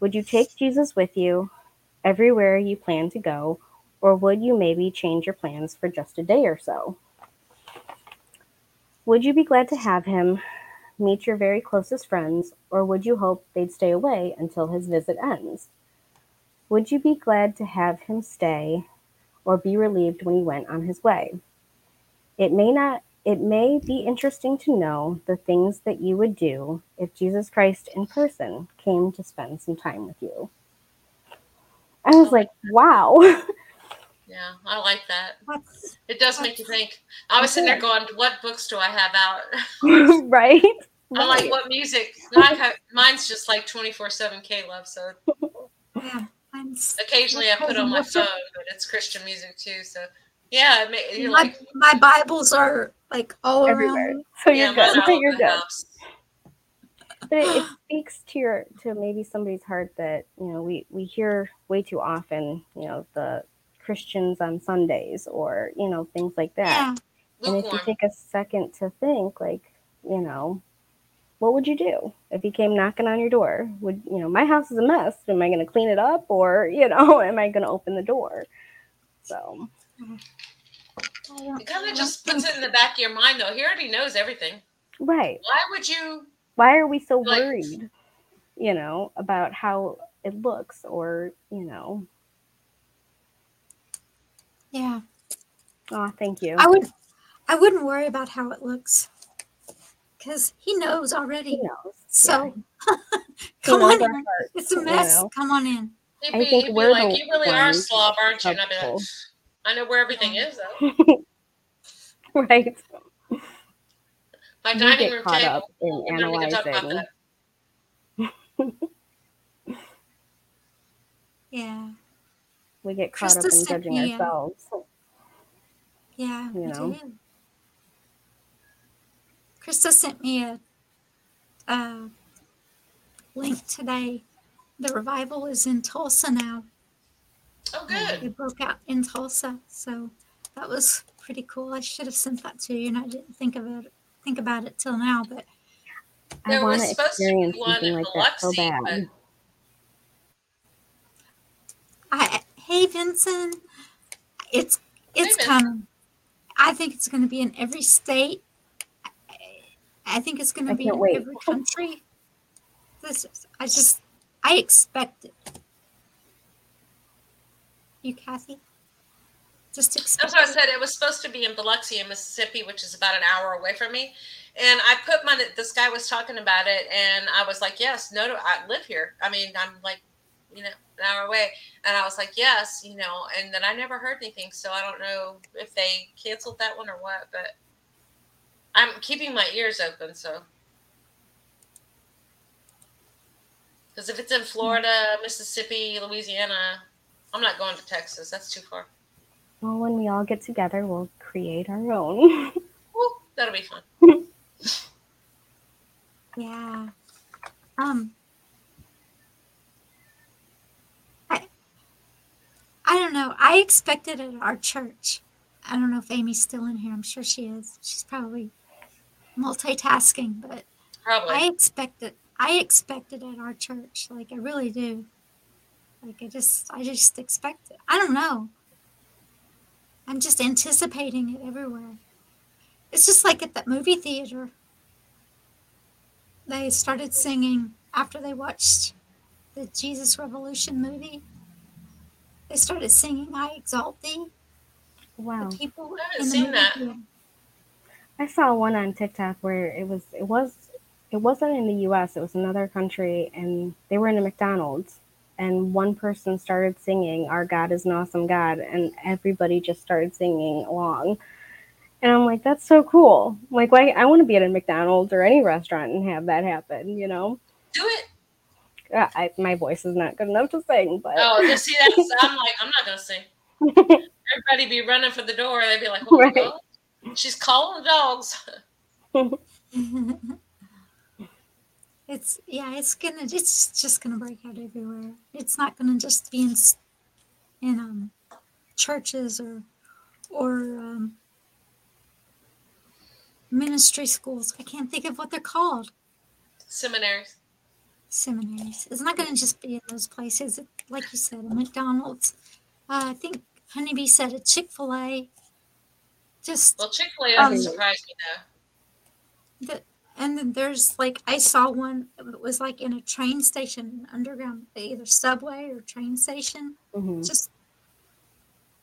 Would you take Jesus with you everywhere you plan to go, or would you maybe change your plans for just a day or so? Would you be glad to have him meet your very closest friends, or would you hope they'd stay away until his visit ends? Would you be glad to have him stay, or be relieved when he went on his way? It may not it may be interesting to know the things that you would do if Jesus Christ in person came to spend some time with you. I was like, wow. Yeah, I like that. it does make you think. I was sitting there going, what books do I have out? right. I'm like, what music? Have, mine's just like 24 7 K love. So yeah, occasionally I put on my phone, but it's Christian music too. So yeah, my, like, my Bibles are like all everywhere. Around. So you're yeah, good. You're good. But it, it, speaks to your to maybe somebody's heart that you know we we hear way too often. You know the Christians on Sundays or you know things like that. Yeah. And if you take a second to think, like you know, what would you do if he came knocking on your door? Would you know my house is a mess? Am I going to clean it up or you know am I going to open the door? So. It kind of just puts it in the back of your mind, though. He already knows everything. Right. Why would you? Why are we so like, worried, you know, about how it looks or, you know? Yeah. Oh, thank you. I would I wouldn't worry about how it looks. Cuz he knows already. He knows. So yeah. come on in. It's a mess. You know? Come on in. He'd be, I think we're like, you really are a slob, aren't you? And I'd be like, I know where everything is, though. right. My you dining room caught table. Up in analyzing. yeah. We get caught Krista up in judging ourselves. Yeah, you know. Do. Krista sent me a, a link today. The revival is in Tulsa now. Oh, good. It broke out in Tulsa, so that was pretty cool. I should have sent that to you, and I didn't think of it, think about it till now. But I want to experience something like that so bad. But... I, hey, Vincent, it's it's hey, coming. I think it's going to be in every state. I think it's going to be in wait. every country. This is, I just I expect it you, Kathy? Just That's what I said. It was supposed to be in Biloxi, in Mississippi, which is about an hour away from me. And I put my. This guy was talking about it, and I was like, "Yes, no, I live here. I mean, I'm like, you know, an hour away." And I was like, "Yes, you know." And then I never heard anything, so I don't know if they canceled that one or what. But I'm keeping my ears open, so. Because if it's in Florida, Mississippi, Louisiana, I'm not going to Texas. That's too far. Well, when we all get together, we'll create our own. Woo, that'll be fun. Yeah. Um. I. I don't know. I expected at our church. I don't know if Amy's still in here. I'm sure she is. She's probably multitasking, but Probably. I expected. I expected at our church. Like I really do. Like I just. I just expect it. I don't know. I'm just anticipating it everywhere. It's just like at that movie theater they started singing after they watched the Jesus Revolution movie. They started singing "I Exalt Thee." wow. The people I haven't in the seen movie that. theater. I saw one on TikTok where it was it was it wasn't in the US, it was another country and they were in a McDonald's and one person started singing Our God is an awesome God and everybody just started singing along. And I'm like, that's so cool. Like why I want to be at a McDonald's or any restaurant and have that happen, you know? Do it. Uh, I, my voice is not good enough to sing, but Oh, just see that's I'm like, I'm not gonna sing. Everybody be running for the door. They'd be like, oh Right. She's calling the dogs. it's yeah, it's gonna. It's just gonna break out everywhere. It's not gonna just be in in um churches or or um, ministry schools. I can't think of what they're called. Seminaries. seminaries. It's not going to just be in those places. It, like you said, a McDonald's. Uh, I think Honeybee said a Chick Fil A. Just Well, Chick Fil A Um, doesn't surprise me though. the, and then there's like I saw one. It was like in a train station, underground, either subway or train station. Mhm. Just,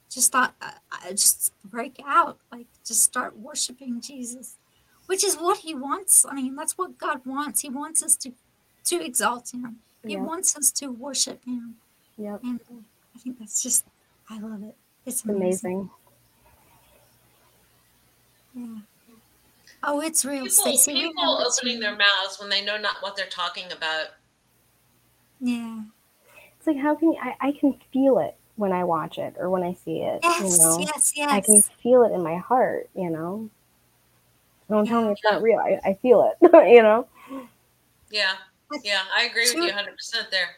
just thought, I, I just break out, like just start worshiping Jesus, which is what He wants. I mean, that's what God wants. He wants us to, to exalt Him. He Yep. wants us to worship Him. Yep. And uh, I think that's just, I love it. It's It's amazing. amazing. Yeah. Oh, it's real, People, Stacey. People know opening their mouths when they know not what they're talking about. Yeah. It's like how can I, I can feel it when I watch it or when I see it. Yes, you know? yes, yes. I can feel it in my heart, you know. Don't tell me Yeah. it's not real. I, I feel it, you know. Yeah, yeah, I agree with you 100 percent there.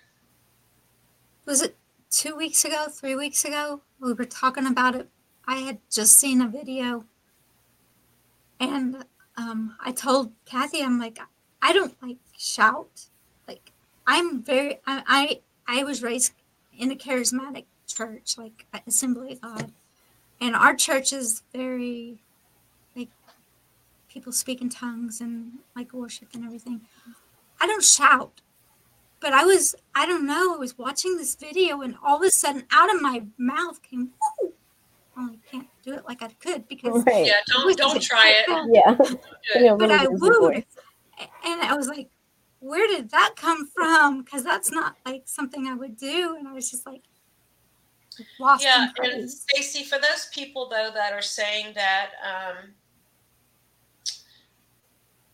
was it two weeks ago, three weeks ago? We were talking about it. I had just seen a video, and um, I told Kathy, I'm like, I don't like shout. Like, I'm very, I, I, I was raised in a charismatic church, like Assembly of God, and our church is very, like, people speak in tongues and like worship and everything. I don't shout but I was, I don't know, I was watching this video and all of a sudden out of my mouth came! Well, I can't do it like I could because, Right. Yeah, don't don't try it. Yeah. Do it. Yeah, but I would, And I was like, where did that come from? Because that's not like something I would do. And I was just like, lost Yeah, and praise. Stacy, for those people though that are saying that um,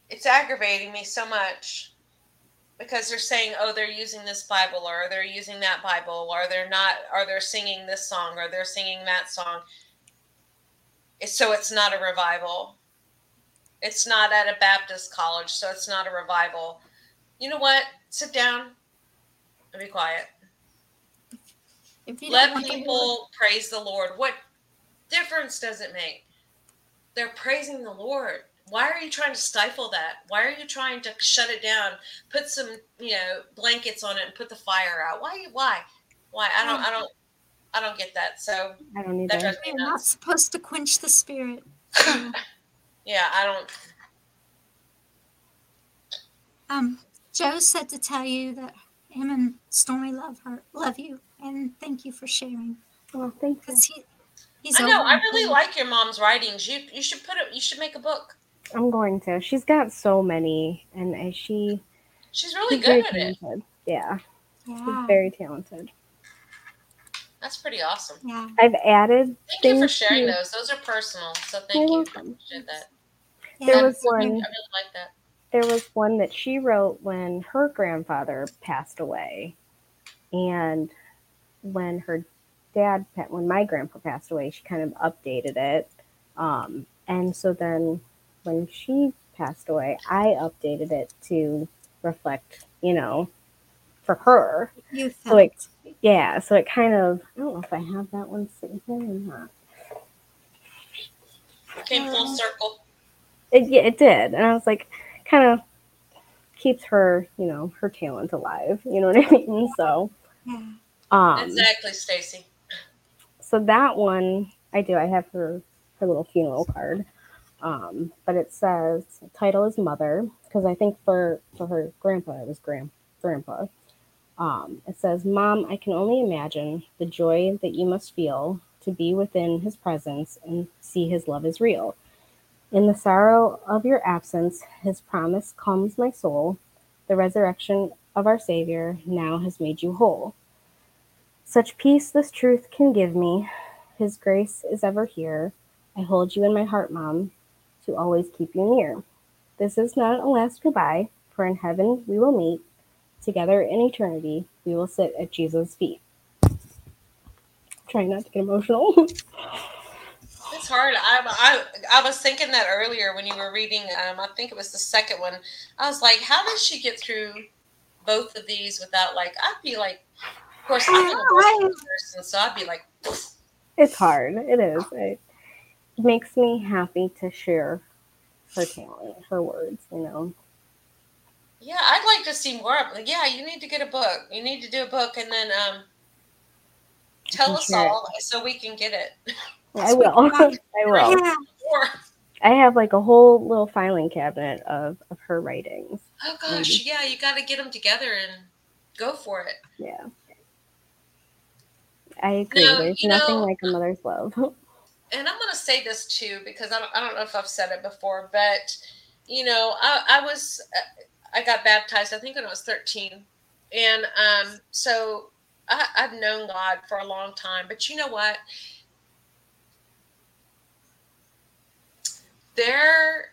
it's aggravating me so much because they're saying, oh, they're using this Bible or they're using that Bible or they're not, or they're singing this song or they're singing that song. So it's not a revival. It's not at a Baptist college, so it's not a revival. You know what? Sit down and be quiet. Let people praise the Lord. What difference does it make? They're praising the Lord. Why are you trying to stifle that? Why are you trying to shut it down? Put some, you know, blankets on it and put the fire out. Why? Why? Why? I don't. I don't. I don't get that. So I don't need that that. drives me You're not supposed to quench the spirit. Yeah, I don't. um, Joe said to tell you that him and Stormy love her, love you, and thank you for sharing. Well, thank you. He, he's. I know. I really Philly. like your mom's writings. You you should put it. You should make a book. I'm going to. She's got so many, and she She's really she's very good at it. talented. Yeah, she's Yeah. very talented. That's pretty awesome. Yeah. I've added. Thank you for sharing you. those. Those are personal. So You're thank you. I welcome. appreciate that. yeah. There was I one. really like that. there was one that she wrote when her grandfather passed away. And when her dad, when my grandpa passed away, she kind of updated it. Um, and so then when she passed away, I updated it to reflect, you know, for her. You so it, yeah, so it kind of, I don't know if I have that one sitting here or not. Came full uh, circle. It, yeah, it did. And I was like, kind of keeps her, you know, her talent alive. You know what I mean? So. Um, exactly, Stacy. So that one I do. I have her her little funeral card. Um, but it says title is mother because I think for for her grandpa it was grand grandpa. Um, it says, Mom, I can only imagine the joy that you must feel to be within his presence and see his love is real. In the sorrow of your absence, his promise calms my soul. The resurrection of our Savior now has made you whole. Such peace this truth can give me. His grace is ever here. I hold you in my heart, Mom, to always keep you near. This is not a last goodbye, for in heaven we will meet. Together in eternity, we will sit at Jesus' feet. I'm Trying not to get emotional. It's hard. I, I I was thinking that earlier when you were reading. Um, I think it was the second one. I was like, how does she get through both of these without like? I'd be like, of course, I'm a person, so I'd be like. It's hard. It is. It makes me happy to share her talent, her words. You know. Yeah, I'd like to see more of. Like, yeah, you need to get a book. You need to do a book, and then um, tell us all it. so we can get it. I will. I will. I have like a whole little filing cabinet of, of her writings. Oh gosh, yeah, you got to get them together and go for it. Yeah. I agree. No, There's nothing know, like a mother's love. and I'm going to say this too because I don't, I don't know if I've said it before, but you know, I, I was I got baptized I think when I was 13, and um, so I, I've known God for a long time. But you know what? there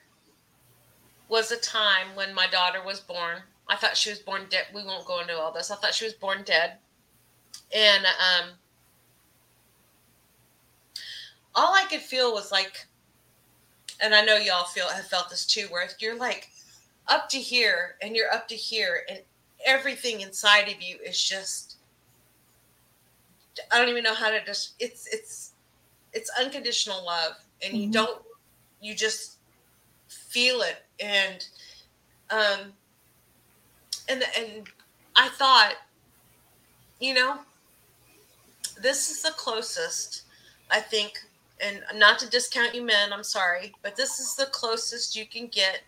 was a time when my daughter was born. I thought she was born dead. We won't go into all this. I thought she was born dead. And um, all I could feel was like, and I know y'all feel have felt this too, where you're like up to here and you're up to here, and everything inside of you is just I don't even know how to just it's it's it's unconditional love, and you mm-hmm. don't you just feel it and um and and i thought you know this is the closest i think and not to discount you men i'm sorry but this is the closest you can get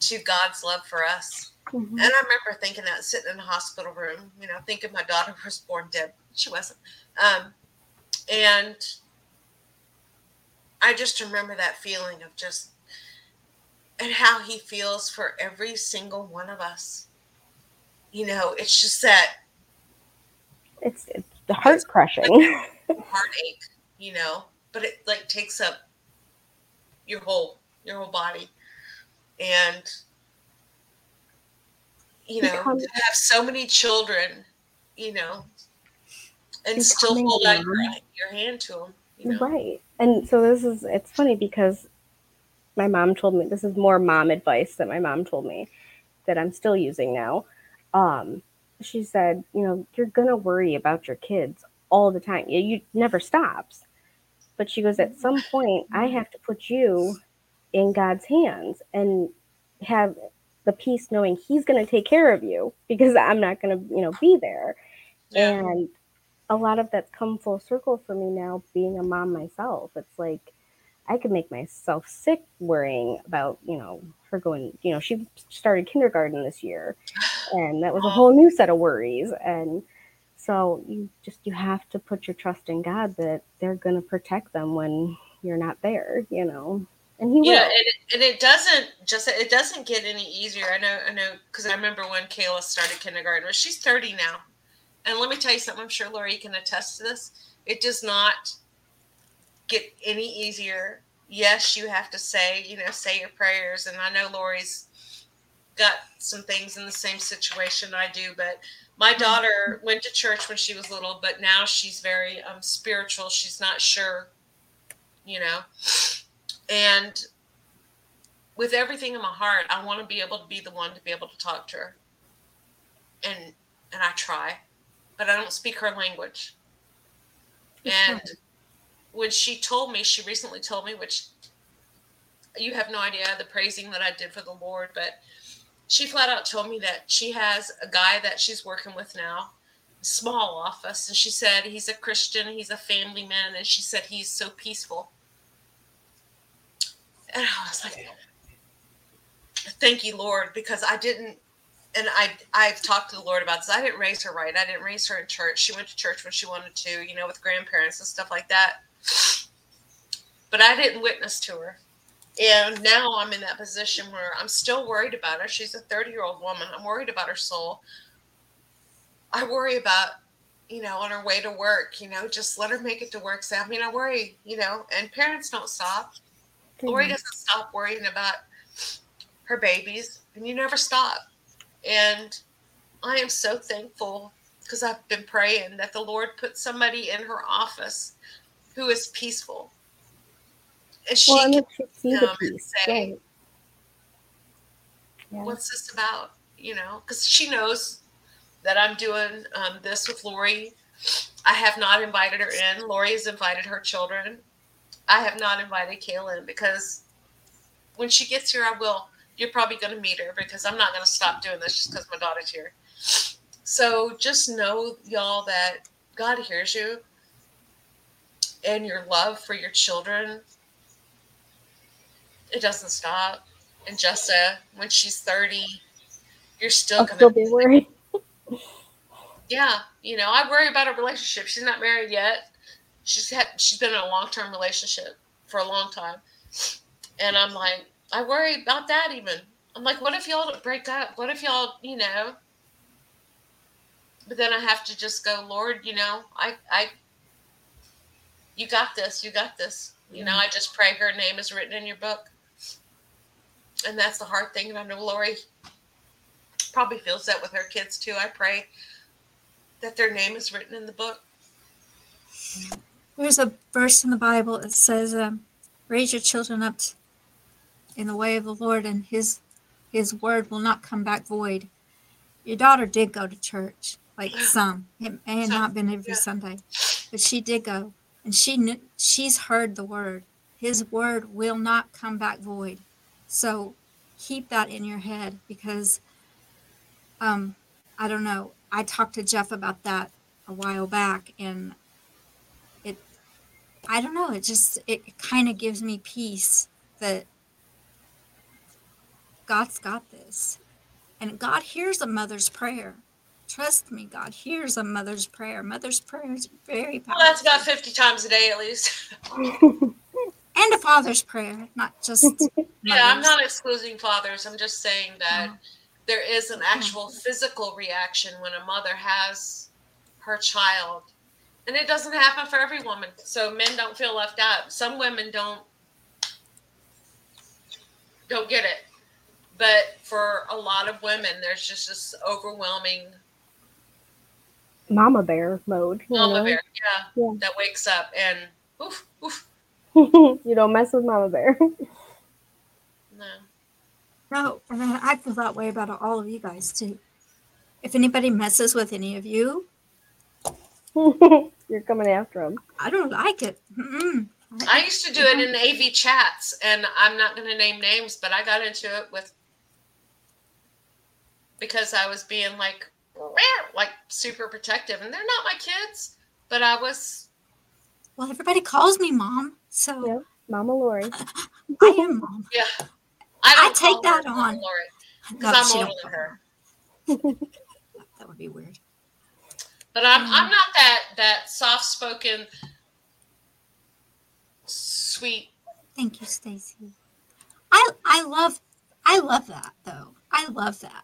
to god's love for us mm-hmm. and i remember thinking that sitting in a hospital room you know thinking my daughter was born dead she wasn't um, and I just remember that feeling of just and how he feels for every single one of us. You know, it's just that it's, it's the heart crushing heartache, you know, but it like takes up your whole your whole body. And you know, to have so many children, you know, and still hold out your, your hand to them. You know? Right. And so this is it's funny because my mom told me this is more mom advice that my mom told me that I'm still using now. Um, she said, you know, you're gonna worry about your kids all the time. You, you never stops. But she goes, at some point, I have to put you in God's hands and have the peace knowing He's going to take care of you because I'm not going to, you know, be there. Yeah. And a lot of that's come full circle for me now being a mom myself. It's like I could make myself sick worrying about, you know, her going, you know, she started kindergarten this year and that was a whole new set of worries. And so you just you have to put your trust in God that they're going to protect them when you're not there, you know. And he yeah, will. and it, and it doesn't just it doesn't get any easier. I know I know because I remember when Kayla started kindergarten. She's 30 now and let me tell you something, I'm sure Lori can attest to this. It does not get any easier. Yes, you have to say, you know, say your prayers. And I know Lori's got some things in the same situation I do, but my daughter went to church when she was little, but now she's very um, spiritual. She's not sure, you know. And with everything in my heart, I want to be able to be the one to be able to talk to her. And and I try, but I don't speak her language. And when she told me, she recently told me, which you have no idea the praising that I did for the Lord, but she flat out told me that she has a guy that she's working with now, small office, and she said he's a Christian, he's a family man, and she said he's so peaceful. And I was like, thank you, Lord, because I didn't and I I've talked to the Lord about this. I didn't raise her right. I didn't raise her in church. She went to church when she wanted to, you know, with grandparents and stuff like that. But I didn't witness to her. And now I'm in that position where I'm still worried about her. She's a 30 year old woman. I'm worried about her soul. I worry about, you know, on her way to work, you know, just let her make it to work. So, I mean, I worry, you know, and parents don't stop. Lori doesn't stop worrying about her babies, and you never stop. And I am so thankful because I've been praying that the Lord put somebody in her office who is peaceful and she well, can see the peace. Say, right. yeah. "What's this about?" You know, because she knows that I'm doing um, this with Lori. I have not invited her in. Lori has invited her children. I have not invited Kaylin because when she gets here, I will. You're probably going to meet her because I'm not going to stop doing this just because my daughter's here. So just know, y'all, that God hears you and your love for your children it doesn't stop. And Jessa, when she's 30, you're still going to be worried. yeah, you know, I worry about her relationship. She's not married yet. She's had she's been in a long term relationship for a long time. And I'm like, I worry about that even. I'm like, what if y'all break up? What if y'all, you know? But then I have to just go, Lord, you know, I I you got this, you got this. You know, mm. I just pray her name is written in your book and that's the hard thing. And I know Lori probably feels that with her kids too. I pray that their name is written in the book. Mm. There's a verse in the Bible that says, um, "Raise your children up in the way of the Lord, and His His word will not come back void." Your daughter did go to church, like some. It may have not been every yeah. Sunday, but she did go, and she knew, she's heard the word. His word will not come back void. So keep that in your head because um, I don't know. I talked to Jeff about that a while back and I don't know, it just it kind of gives me peace that God's got this. And God hears a mother's prayer. Trust me, God hears a mother's prayer. Mother's prayer is very powerful. Well, that's about 50 times a day at least. and a father's prayer, not just. yeah, I'm not excluding fathers. I'm just saying that there is an actual physical reaction when a mother has her child, and it doesn't happen for every woman. So men don't feel left out. Some women don't don't get it, but for a lot of women, there's just this overwhelming mama bear mode. Mama know? bear, yeah, yeah, that wakes up and oof, oof, you don't mess with Mama Bear. no. No, I feel that way about all of you guys too. If anybody messes with any of you, you're coming after them. I don't like it. Mm-mm. I used to do it in AV chats, and I'm not going to name names, but I got into it with because I was being like, like super protective, and they're not my kids, but I was. Well, everybody calls me mom. So, yeah, Mama Lori. I am mom. Yeah. I, I take that on. Lori, because I'm older than her. that would be weird. But I'm um, I'm not that that soft spoken, sweet. Thank you, Stacy. I I love I love that though. I love that.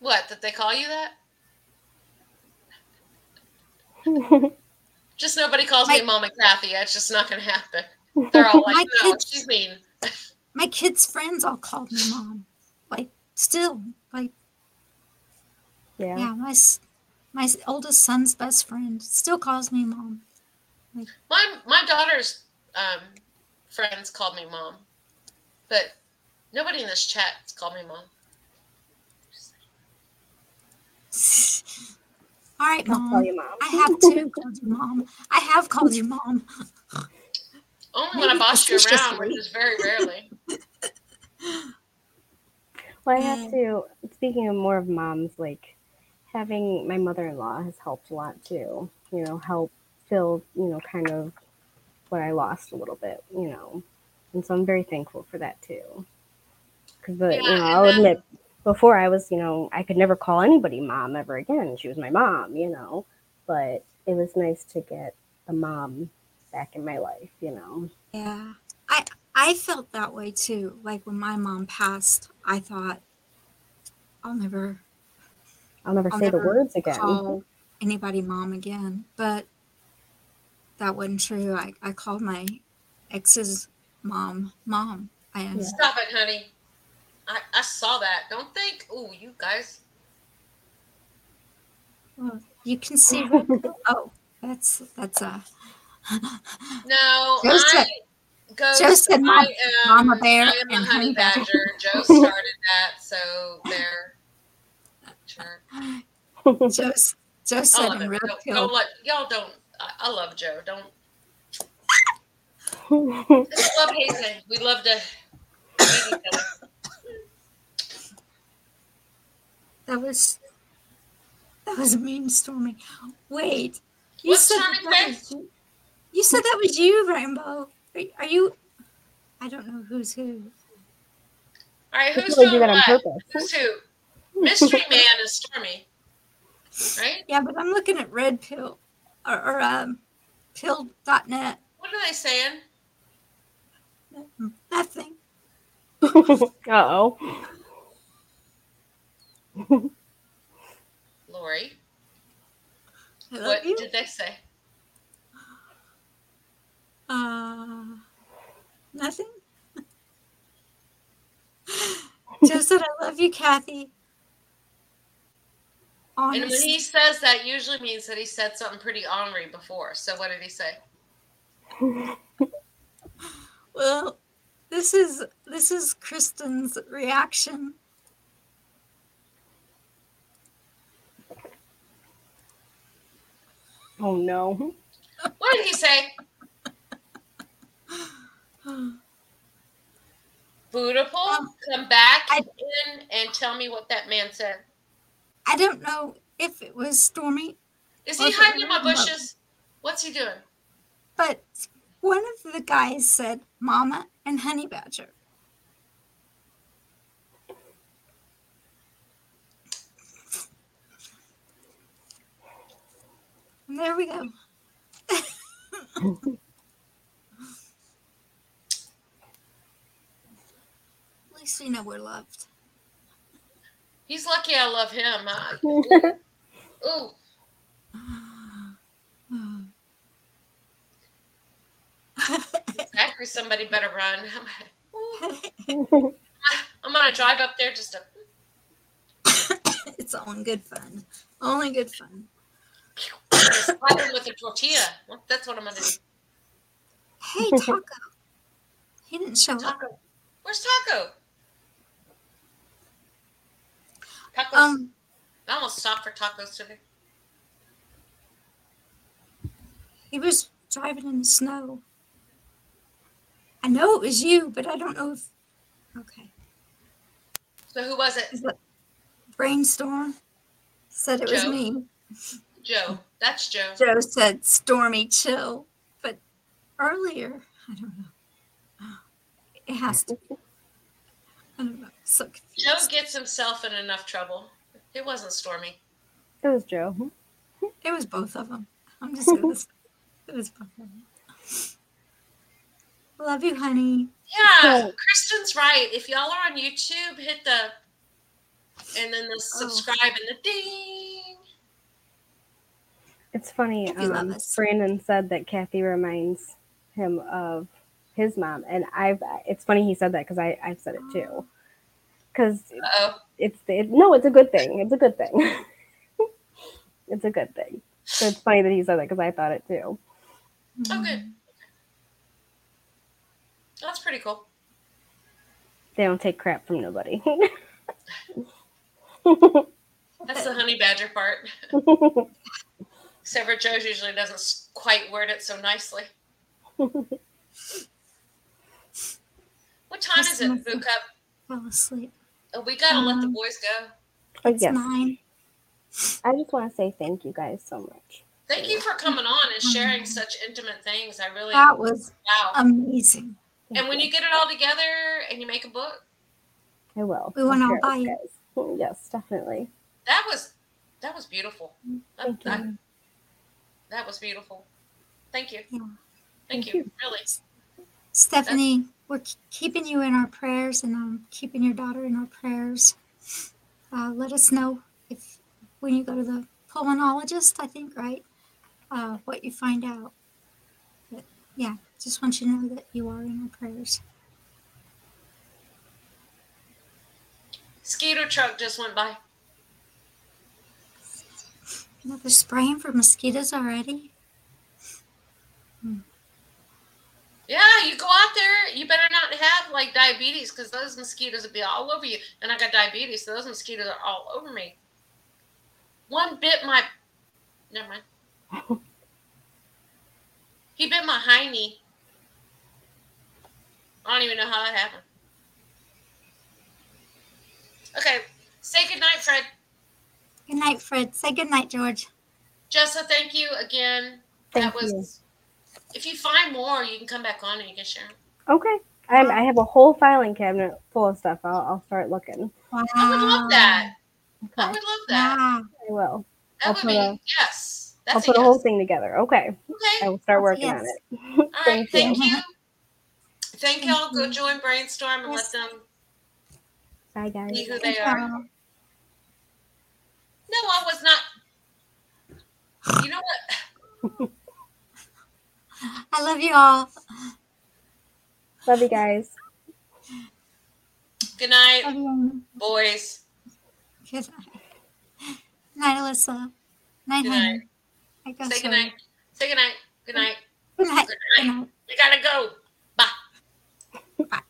What? did they call you that? Just nobody calls my, me Mama Kathy. It's just not going to happen. They're all like, no, kids, she's mean. my kids' friends all called me mom. Like Still, like, Yeah. yeah, my s- my oldest son's best friend still calls me mom. My my daughter's um, friends called me mom, but nobody in this chat has called me mom. All right, I'll call mom. you mom. I have to call you mom. I have called you mom. Only when I boss you around, which is very rarely. Well, I have to. Speaking of more of moms, like having my mother-in-law has helped a lot too. You know, help fill you know kind of what I lost a little bit. You know, and so I'm very thankful for that too. Because Yeah, you know, I'll then- admit, before I was, you know, I could never call anybody mom ever again. She was my mom, you know, but it was nice to get a mom back in my life. You know. Yeah. I I felt that way too. Like when my mom passed, I thought I'll never I'll never I'll say the words again. call anybody mom again. But that wasn't true. I, I called my ex's mom mom. I Yeah. Stop it, honey. I, I saw that. Don't think. Oh, you guys. well, you can see Red Oh, that's that's a No, Joe I said- go. Joe said mom- I am, Mama Bear I am a and honey Honey Badger. badger. Joe started that, so there. Sure. Joe, Joe I said love in it. Don't, don't let y'all don't. I, I love Joe. Don't It's love hazing. We love to hate each other. That was that was mean, Stormy. Wait, you What's said Stormy that was you. You said that was you, Rainbow. Are, are you? I don't know who's who. All right, I who's feel like doing do that on what? purpose. Who's who? Mystery Man is Stormy, right? Yeah, but I'm looking at Red Pill or, or um, pill.net. What are they saying? Nothing. oh. Lori, what you. did they say? Uh, nothing. Joe said, "I love you, Kathy." And when he says that, usually means that he said something pretty ornery before. So what did he say? Well, this is this is Kristen's reaction. Oh no. What did he say? Beautiful, Um, come back I- in and tell me what that man said. I don't know if it was Stormy, Is he hiding in my bushes? What's he doing? but one of the guys said "Mama" and "Honey Badger." And there we go. At least we know we're loved. He's lucky I love him. Uh, ooh, Zachary, somebody better run. I'm gonna drive up there just to. it's all in good fun. Only good fun. slap him with a tortilla. That's what I'm gonna do. Hey, Taco. he didn't show up. Taco. Where's Taco? Tacos. Um, I almost stopped for tacos today. he was driving in the snow. I know it was you, but I don't know if. Okay. So who was it? Brainstorm said it was me. Joe. That's Joe. Joe said Stormy chill, but earlier I don't know. It has to. Be. I don't know. So Joe gets himself in enough trouble. It wasn't Stormy. It was Joe. It was both of them. I'm just gonna. say it was both of them. Love you, honey. Yeah, So- Kristen's right. If y'all are on YouTube, hit the and then the subscribe and the ding. It's funny. If you love Um. Brandon said that Kathy reminds him of his mom, and I've. It's funny he said that because I I've said it too. Because it's the no, it's a good thing. It's a good thing. it's a good thing. So it's funny that he said that because I thought it too. oh, good. That's pretty cool. They don't take crap from nobody. That's the honey badger part. Except for Joe's usually doesn't quite word it so nicely. What time is it, Boot Cup? Fell asleep. Oh, we gotta let the Um, boys go. Oh, yes, nine. I just want to say thank you guys so much. Thank you for coming on and sharing such intimate things. I really That was wow. amazing. and when you get it all together and you make a book, I will. We I'll wanna share it with buy it. guys. Yes, definitely. that was that was beautiful. That, Thank that, you. that was beautiful. Thank you. Yeah. Thank, Thank you. you. Really. Stephanie, we're keeping you in our prayers and um, keeping your daughter in our prayers. Uh, let us know if when you go to the pulmonologist, I think, right? Uh, what you find out. But yeah, just want you to know that you are in our prayers. Skeeter truck just went by. You know, they're spraying for mosquitoes already. Yeah, you go out there. You better not have like diabetes because those mosquitoes will be all over you. And I got diabetes, so those mosquitoes are all over me. One bit my. Never mind. he bit my hiney. I don't even know how that happened. Okay, say goodnight, Fred. Good night, Fred. Say good night, George. Jessa, thank you again. Thank that was. you. If you find more, you can come back on and you can share. Okay. I'm, I have a whole filing cabinet full of stuff. I'll, I'll start looking. Wow. I would love that. I Okay. would love that. Wow. I will. That I'll would put be a- yes. That's I'll put a, a whole thing together. Okay. Okay. I will start That's working yes. on it. All right. Thank Thank you. you. Thank y'all. Go join Brainstorm and Yes. let them Bye, guys. be who they are. No, I was not. You know what? I love you all. Love you guys. Good night, boys. Good night. Night, Alyssa. Night, good night. I Say so. good night. Say good night. Good night. Good night. Good night. Good night. You gotta go. Bye. Bye.